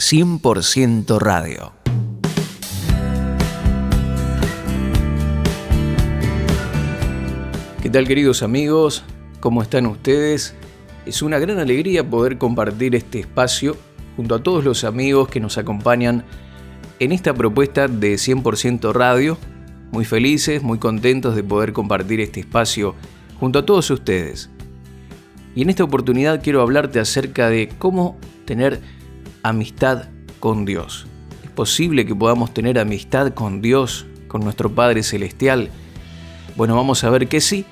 100% radio. ¿Qué tal queridos amigos? ¿Cómo están ustedes? Es una gran alegría poder compartir este espacio junto a todos los amigos que nos acompañan en esta propuesta de 100% radio. Muy felices, muy contentos de poder compartir este espacio junto a todos ustedes. Y en esta oportunidad quiero hablarte acerca de cómo tener amistad con Dios. ¿Es posible que podamos tener amistad con Dios, con nuestro Padre Celestial? Bueno, vamos a ver que sí,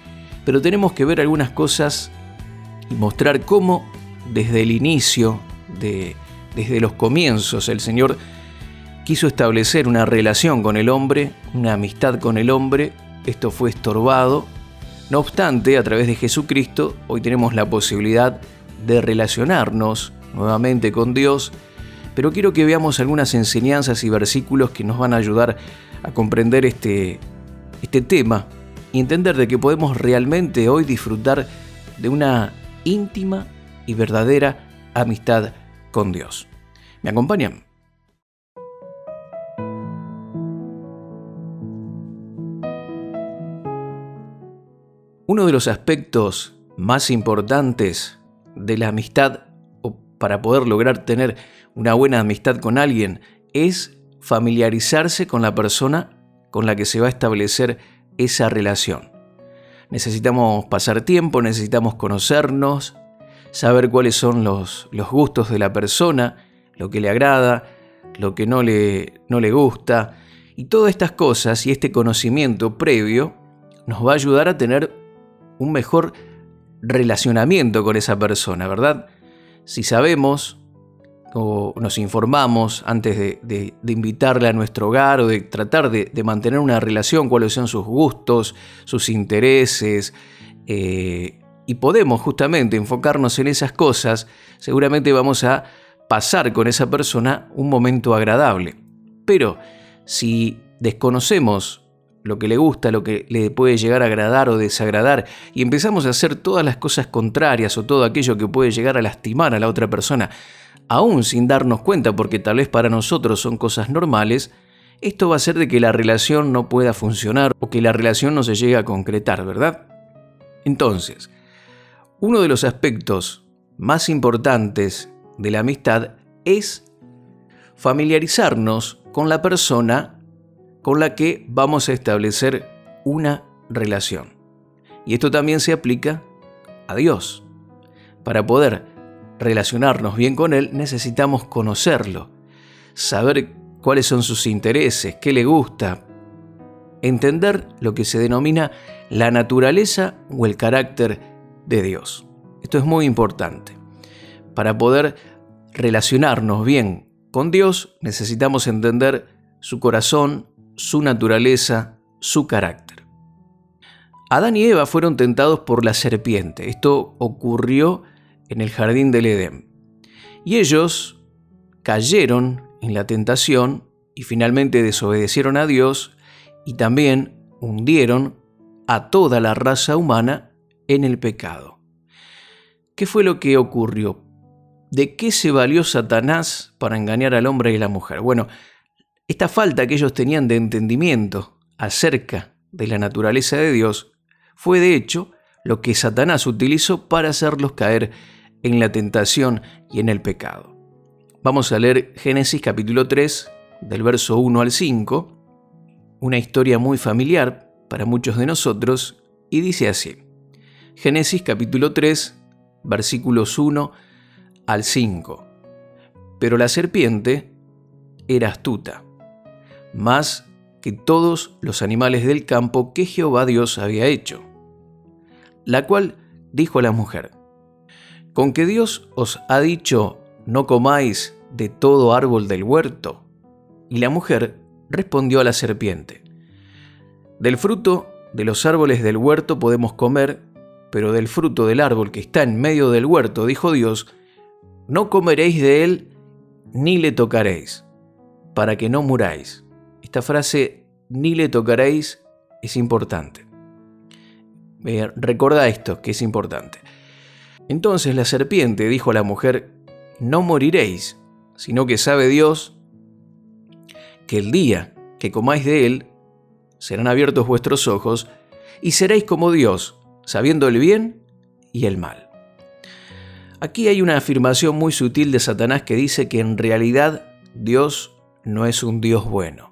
pero tenemos que ver algunas cosas y mostrar cómo desde el inicio, de, desde los comienzos, el Señor quiso establecer una relación con el hombre, una amistad con el hombre. Esto fue estorbado. No obstante, a través de Jesucristo, hoy tenemos la posibilidad de relacionarnos nuevamente con Dios, pero quiero que veamos algunas enseñanzas y versículos que nos van a ayudar a comprender este, este tema y entender de que podemos realmente hoy disfrutar de una íntima y verdadera amistad con Dios. ¿Me acompañan? Uno de los aspectos más importantes de la amistad para poder lograr tener una buena amistad con alguien es familiarizarse con la persona con la que se va a establecer esa relación. Necesitamos pasar tiempo, necesitamos conocernos, saber cuáles son los, gustos de la persona, lo que le agrada, lo que no le, no le gusta. Y todas estas cosas y este conocimiento previo nos va a ayudar a tener un mejor relacionamiento con esa persona, ¿verdad? Si sabemos o nos informamos antes de, invitarle a nuestro hogar o de tratar de, mantener una relación, cuáles son sus gustos, sus intereses, eh, y podemos justamente enfocarnos en esas cosas, seguramente vamos a pasar con esa persona un momento agradable. Pero si desconocemos lo que le gusta, lo que le puede llegar a agradar o desagradar, y empezamos a hacer todas las cosas contrarias o todo aquello que puede llegar a lastimar a la otra persona, aún sin darnos cuenta porque tal vez para nosotros son cosas normales, esto va a hacer de que la relación no pueda funcionar o que la relación no se llegue a concretar, ¿verdad? Entonces, uno de los aspectos más importantes de la amistad es familiarizarnos con la persona con la que vamos a establecer una relación. Y esto también se aplica a Dios. Para poder relacionarnos bien con Él necesitamos conocerlo, saber cuáles son sus intereses, qué le gusta, entender lo que se denomina la naturaleza o el carácter de Dios. Esto es muy importante. Para poder relacionarnos bien con Dios necesitamos entender su corazón, su naturaleza, su carácter. Adán y Eva fueron tentados por la serpiente. Esto ocurrió en el jardín del Edén. Y ellos cayeron en la tentación y finalmente desobedecieron a Dios y también hundieron a toda la raza humana en el pecado. ¿Qué fue lo que ocurrió? ¿De qué se valió Satanás para engañar al hombre y la mujer? Bueno, esta falta que ellos tenían de entendimiento acerca de la naturaleza de Dios fue de hecho lo que Satanás utilizó para hacerlos caer en la tentación y en el pecado. Vamos a leer Génesis capítulo 3 del verso 1 al 5, una historia muy familiar para muchos de nosotros y dice así. Génesis capítulo 3 versículos 1 al 5. Pero la serpiente era astuta más que todos los animales del campo que Jehová Dios había hecho. La cual dijo a la mujer, ¿con que Dios os ha dicho, no comáis de todo árbol del huerto? Y la mujer respondió a la serpiente, del fruto de los árboles del huerto podemos comer, pero del fruto del árbol que está en medio del huerto, dijo Dios, no comeréis de él ni le tocaréis, para que no muráis. Esta frase, ni le tocaréis, es importante. Eh, esto, que es importante. Entonces la serpiente dijo a la mujer, no moriréis, sino que sabe Dios que el día que comáis de él, serán abiertos vuestros ojos y seréis como Dios, sabiendo el bien y el mal. Aquí hay una afirmación muy sutil de Satanás que dice que en realidad Dios no es un Dios bueno,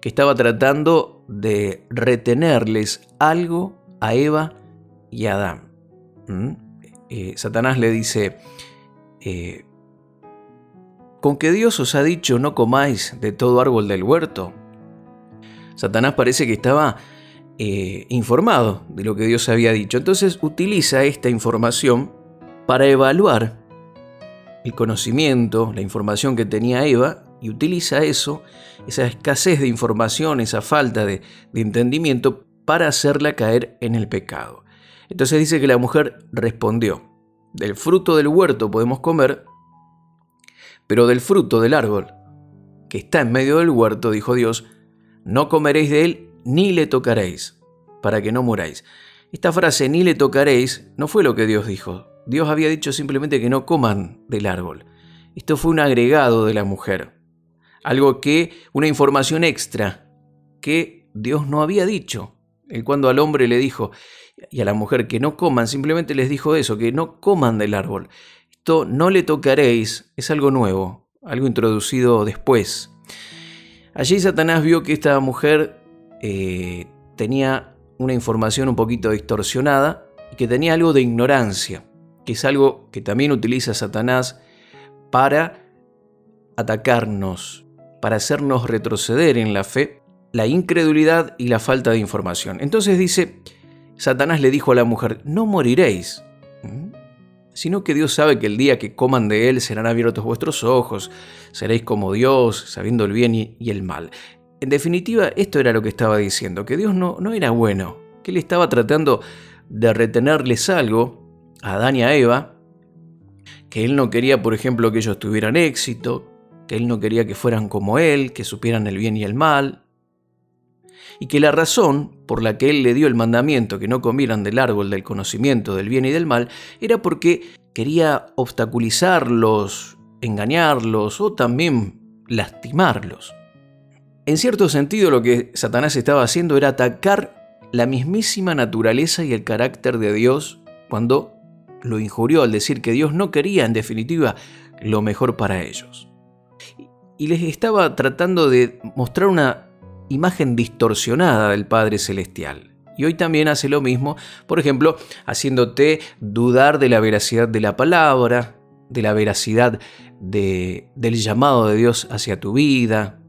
que estaba tratando de retenerles algo a Eva y a Adán. Eh, Satanás le dice, eh, ¿con que Dios os ha dicho no comáis de todo árbol del huerto? Satanás parece que estaba eh, informado de lo que Dios había dicho. Entonces utiliza esta información para evaluar el conocimiento, la información que tenía Eva, y utiliza eso, esa escasez de información, esa falta de, entendimiento, para hacerla caer en el pecado. Entonces dice que la mujer respondió, del fruto del huerto podemos comer, pero del fruto del árbol que está en medio del huerto, dijo Dios, no comeréis de él ni le tocaréis, para que no muráis. Esta frase, ni le tocaréis, no fue lo que Dios dijo. Dios había dicho simplemente que no coman del árbol. Esto fue un agregado de la mujer. Algo que, una información extra que Dios no había dicho. Él cuando al hombre le dijo y a la mujer que no coman, simplemente les dijo eso, que no coman del árbol. Esto no le tocaréis, es algo nuevo, algo introducido después. Allí Satanás vio que esta mujer eh, tenía una información un poquito distorsionada y que tenía algo de ignorancia que es algo que también utiliza Satanás para atacarnos, para hacernos retroceder en la fe, la incredulidad y la falta de información. Entonces dice, Satanás le dijo a la mujer, no moriréis, sino que Dios sabe que el día que coman de él serán abiertos vuestros ojos, seréis como Dios, sabiendo el bien y, el mal. En definitiva, esto era lo que estaba diciendo, que Dios no, no era bueno, que él estaba tratando de retenerles algo a Adán y a Eva, que él no quería, por ejemplo, que ellos tuvieran éxito, que él no quería que fueran como él, que supieran el bien y el mal, y que la razón por la que él le dio el mandamiento que no comieran del árbol del conocimiento del bien y del mal era porque quería obstaculizarlos, engañarlos o también lastimarlos. En cierto sentido lo que Satanás estaba haciendo era atacar la mismísima naturaleza y el carácter de Dios cuando lo injurió al decir que Dios no quería en definitiva lo mejor para ellos. Y les estaba tratando de mostrar una imagen distorsionada del Padre Celestial. Y hoy también hace lo mismo, por ejemplo, haciéndote dudar de la veracidad de la palabra, de la veracidad de, del llamado de Dios hacia tu vida,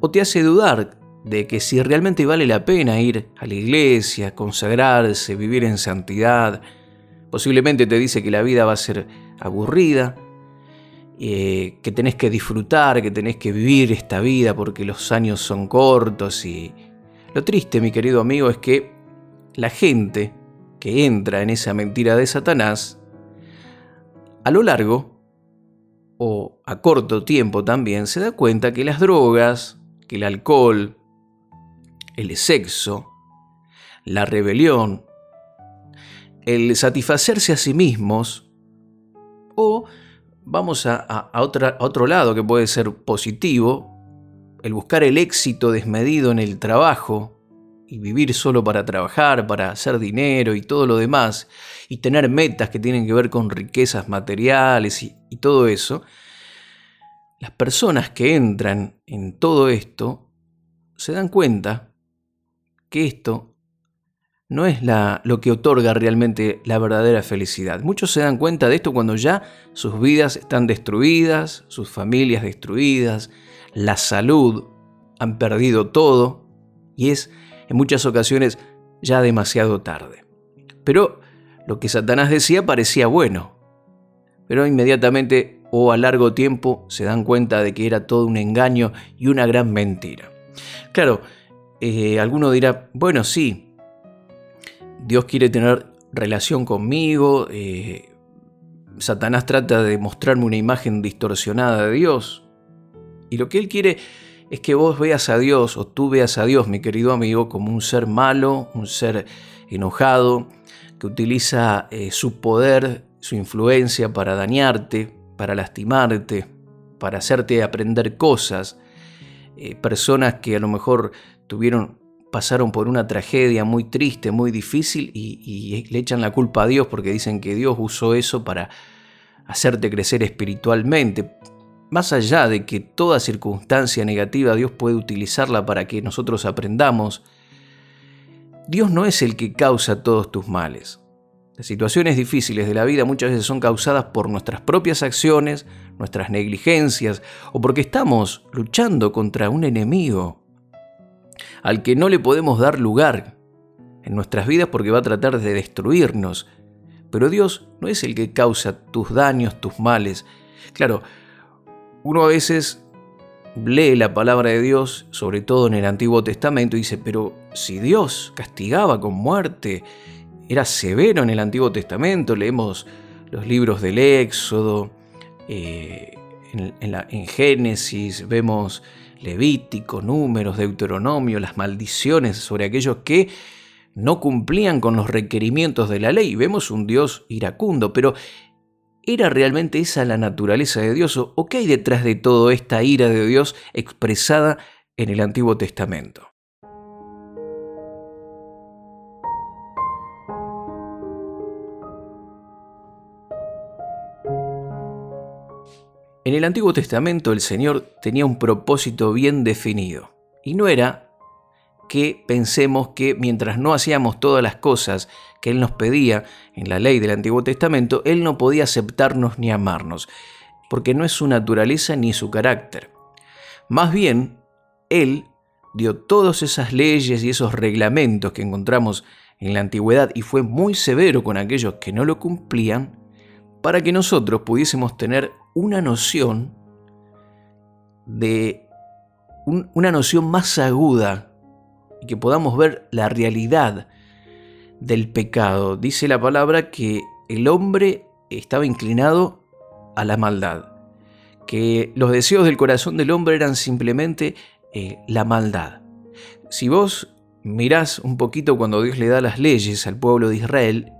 o te hace dudar de que si realmente vale la pena ir a la iglesia, consagrarse, vivir en santidad, Posiblemente te dice que la vida va a ser aburrida, eh, que tenés que disfrutar, que tenés que vivir esta vida porque los años son cortos y... Lo triste, mi querido amigo, es que la gente que entra en esa mentira de Satanás, a lo largo o a corto tiempo también se da cuenta que las drogas, que el alcohol, el sexo, la rebelión, el satisfacerse a sí mismos o vamos a, otro lado que puede ser positivo, el buscar el éxito desmedido en el trabajo y vivir solo para trabajar, para hacer dinero y todo lo demás, y tener metas que tienen que ver con riquezas materiales y, todo eso, las personas que entran en todo esto se dan cuenta que esto no es la, lo que otorga realmente la verdadera felicidad. Muchos se dan cuenta de esto cuando ya sus vidas están destruidas, sus familias destruidas, la salud, han perdido todo y es en muchas ocasiones ya demasiado tarde. Pero lo que Satanás decía parecía bueno, pero inmediatamente o a largo tiempo se dan cuenta de que era todo un engaño y una gran mentira. Claro, eh, alguno dirá, bueno, sí, Dios quiere tener relación conmigo, eh, Satanás trata de mostrarme una imagen distorsionada de Dios. Y lo que Él quiere es que vos veas a Dios o tú veas a Dios, mi querido amigo, como un ser malo, un ser enojado, que utiliza eh, su poder, su influencia para dañarte, para lastimarte, para hacerte aprender cosas, eh, personas que a lo mejor tuvieron, pasaron por una tragedia muy triste, muy difícil y, le echan la culpa a Dios porque dicen que Dios usó eso para hacerte crecer espiritualmente. Más allá de que toda circunstancia negativa Dios puede utilizarla para que nosotros aprendamos, Dios no es el que causa todos tus males. Las situaciones difíciles de la vida muchas veces son causadas por nuestras propias acciones, nuestras negligencias o porque estamos luchando contra un enemigo al que no le podemos dar lugar en nuestras vidas porque va a tratar de destruirnos. Pero Dios no es el que causa tus daños, tus males. Claro, uno a veces lee la palabra de Dios, sobre todo en el Antiguo Testamento, y dice, pero si Dios castigaba con muerte, era severo en el Antiguo Testamento, leemos los libros del Éxodo, eh, en, en Génesis vemos Levítico, Números, Deuteronomio, las maldiciones sobre aquellos que no cumplían con los requerimientos de la ley. Vemos un Dios iracundo, pero ¿era realmente esa la naturaleza de Dios o qué hay detrás de toda esta ira de Dios expresada en el Antiguo Testamento? En el Antiguo Testamento el Señor tenía un propósito bien definido, y no era que pensemos que mientras no hacíamos todas las cosas que Él nos pedía en la ley del Antiguo Testamento, Él no podía aceptarnos ni amarnos, porque no es su naturaleza ni su carácter. Más bien, Él dio todas esas leyes y esos reglamentos que encontramos en la antigüedad y fue muy severo con aquellos que no lo cumplían, para que nosotros pudiésemos tener una noción de una noción más aguda y que podamos ver la realidad del pecado. Dice la palabra que el hombre estaba inclinado a la maldad, que los deseos del corazón del hombre eran simplemente eh, la maldad. Si vos mirás un poquito cuando Dios le da las leyes al pueblo de Israel,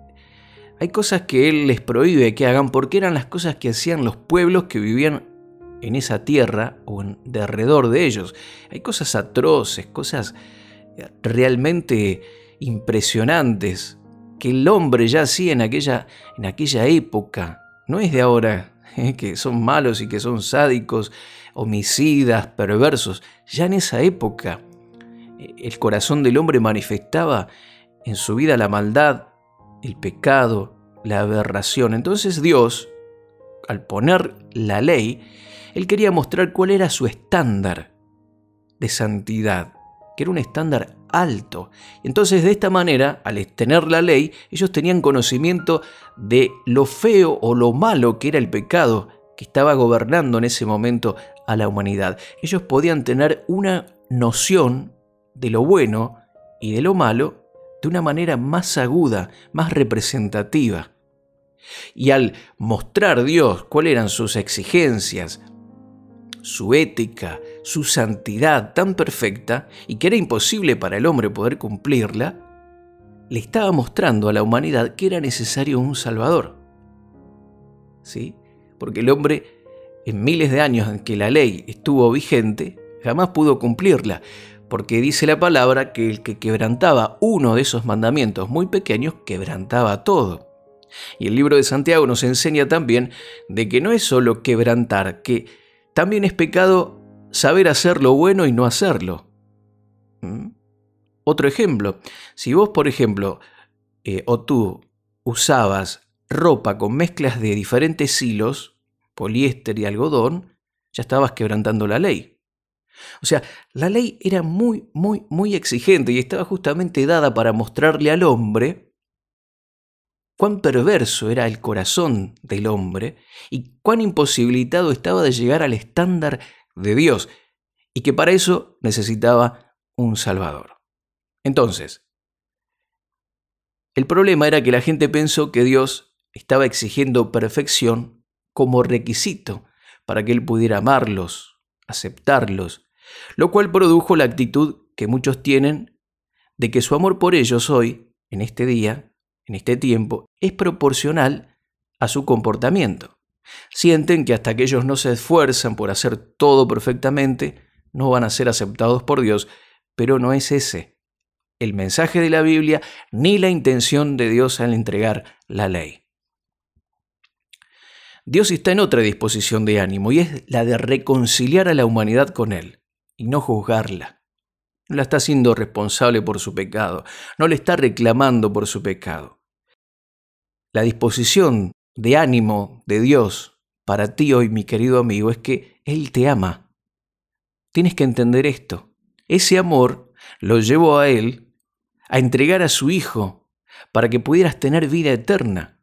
hay cosas que Él les prohíbe que hagan porque eran las cosas que hacían los pueblos que vivían en esa tierra o en alrededor de ellos. Hay cosas atroces, cosas realmente impresionantes que el hombre ya hacía en aquella, en aquella época. No es de ahora, ¿eh? que son malos y que son sádicos, homicidas, perversos. Ya en esa época eh, el corazón del hombre manifestaba en su vida la maldad, el pecado, la aberración. Entonces Dios, al poner la ley, Él quería mostrar cuál era su estándar de santidad, que era un estándar alto. Entonces de esta manera, al tener la ley, ellos tenían conocimiento de lo feo o lo malo que era el pecado que estaba gobernando en ese momento a la humanidad. Ellos podían tener una noción de lo bueno y de lo malo de una manera más aguda, más representativa. Y al mostrar Dios cuáles eran sus exigencias, su ética, su santidad tan perfecta y que era imposible para el hombre poder cumplirla, le estaba mostrando a la humanidad que era necesario un Salvador. ¿Sí? Porque el hombre, en miles de años en que la ley estuvo vigente, jamás pudo cumplirla, porque dice la palabra que el que quebrantaba uno de esos mandamientos muy pequeños, quebrantaba todo. Y el libro de Santiago nos enseña también de que no es solo quebrantar, que también es pecado saber hacer lo bueno y no hacerlo. ¿Mm? Otro ejemplo, si vos, por ejemplo, eh, o tú usabas ropa con mezclas de diferentes hilos, poliéster y algodón, ya estabas quebrantando la ley. O sea, la ley era muy, muy, muy exigente y estaba justamente dada para mostrarle al hombre cuán perverso era el corazón del hombre y cuán imposibilitado estaba de llegar al estándar de Dios y que para eso necesitaba un Salvador. Entonces, el problema era que la gente pensó que Dios estaba exigiendo perfección como requisito para que Él pudiera amarlos, aceptarlos lo cual produjo la actitud que muchos tienen de que su amor por ellos hoy, en este día, en este tiempo, es proporcional a su comportamiento. Sienten que hasta que ellos no se esfuerzan por hacer todo perfectamente, no van a ser aceptados por Dios, pero no es ese el mensaje de la Biblia ni la intención de Dios al entregar la ley. Dios está en otra disposición de ánimo y es la de reconciliar a la humanidad con Él y no juzgarla. No la está haciendo responsable por su pecado, no le está reclamando por su pecado. La disposición de ánimo de Dios para ti hoy, mi querido amigo, es que Él te ama. Tienes que entender esto. Ese amor lo llevó a Él a entregar a su Hijo para que pudieras tener vida eterna.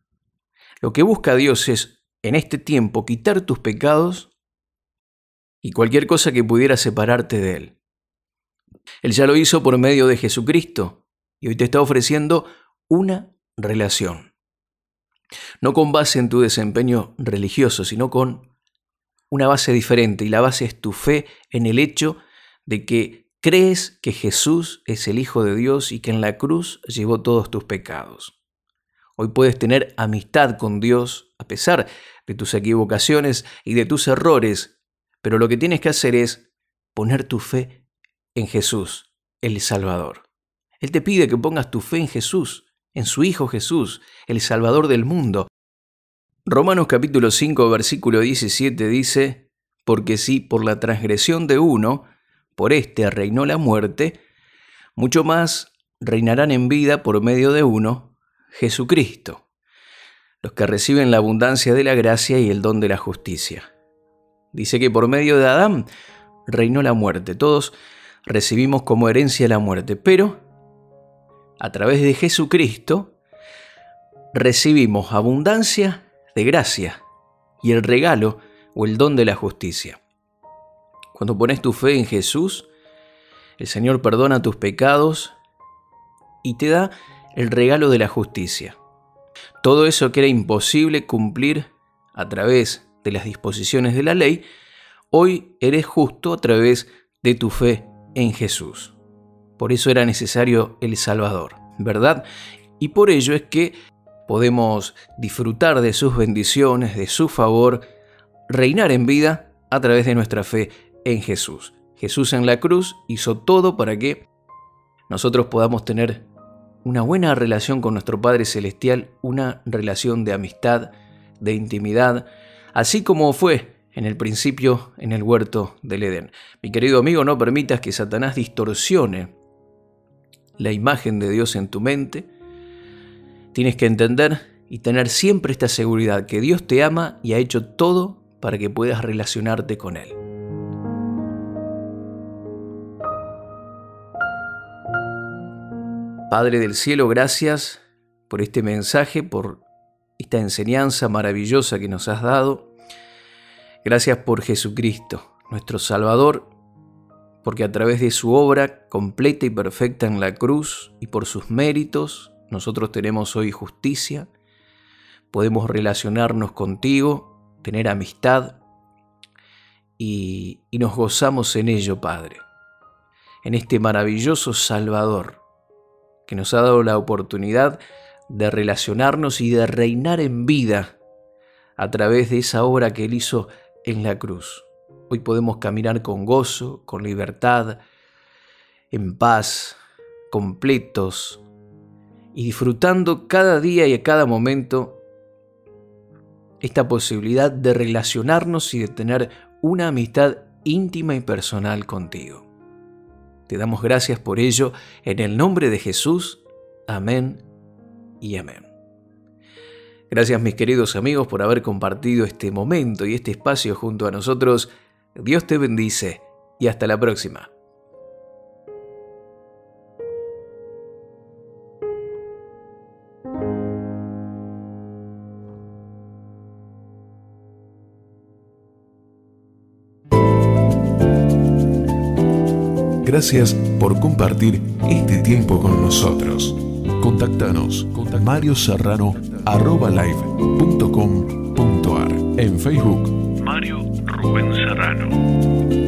Lo que busca Dios es, en este tiempo, quitar tus pecados y cualquier cosa que pudiera separarte de Él. Él ya lo hizo por medio de Jesucristo y hoy te está ofreciendo una relación. No con base en tu desempeño religioso, sino con una base diferente y la base es tu fe en el hecho de que crees que Jesús es el Hijo de Dios y que en la cruz llevó todos tus pecados. Hoy puedes tener amistad con Dios a pesar de tus equivocaciones y de tus errores, pero lo que tienes que hacer es poner tu fe en Jesús, el Salvador. Él te pide que pongas tu fe en Jesús, en su Hijo Jesús, el Salvador del mundo. Romanos capítulo 5, versículo 17 dice, porque si por la transgresión de uno, por éste reinó la muerte, mucho más reinarán en vida por medio de uno, Jesucristo, los que reciben la abundancia de la gracia y el don de la justicia. Dice que por medio de Adán reinó la muerte. Todos recibimos como herencia la muerte, pero a través de Jesucristo recibimos abundancia de gracia y el regalo o el don de la justicia. Cuando pones tu fe en Jesús, el Señor perdona tus pecados y te da el regalo de la justicia. Todo eso que era imposible cumplir a través de las disposiciones de la ley, hoy eres justo a través de tu fe en Jesús. Por eso era necesario el Salvador, ¿verdad? Y por ello es que podemos disfrutar de sus bendiciones, de su favor, reinar en vida a través de nuestra fe en Jesús. Jesús en la cruz hizo todo para que nosotros podamos tener una buena relación con nuestro Padre Celestial, una relación de amistad, de intimidad, así como fue en el principio en el huerto del Edén. Mi querido amigo, no permitas que Satanás distorsione la imagen de Dios en tu mente. Tienes que entender y tener siempre esta seguridad que Dios te ama y ha hecho todo para que puedas relacionarte con Él. Padre del cielo, gracias por este mensaje, por esta enseñanza maravillosa que nos has dado. Gracias por Jesucristo, nuestro Salvador, porque a través de su obra completa y perfecta en la cruz y por sus méritos, nosotros tenemos hoy justicia, podemos relacionarnos contigo, tener amistad y, y nos gozamos en ello, Padre, en este maravilloso Salvador que nos ha dado la oportunidad de relacionarnos y de reinar en vida a través de esa obra que Él hizo en la cruz. Hoy podemos caminar con gozo, con libertad, en paz, completos y disfrutando cada día y a cada momento esta posibilidad de relacionarnos y de tener una amistad íntima y personal contigo. Te damos gracias por ello en el nombre de Jesús. Amén y amén. Gracias mis queridos amigos por haber compartido este momento y este espacio junto a nosotros. Dios te bendice y hasta la próxima. Gracias por compartir este tiempo con nosotros. Contactanos con Mario Serrano live.com.ar En Facebook, Mario Rubén Serrano.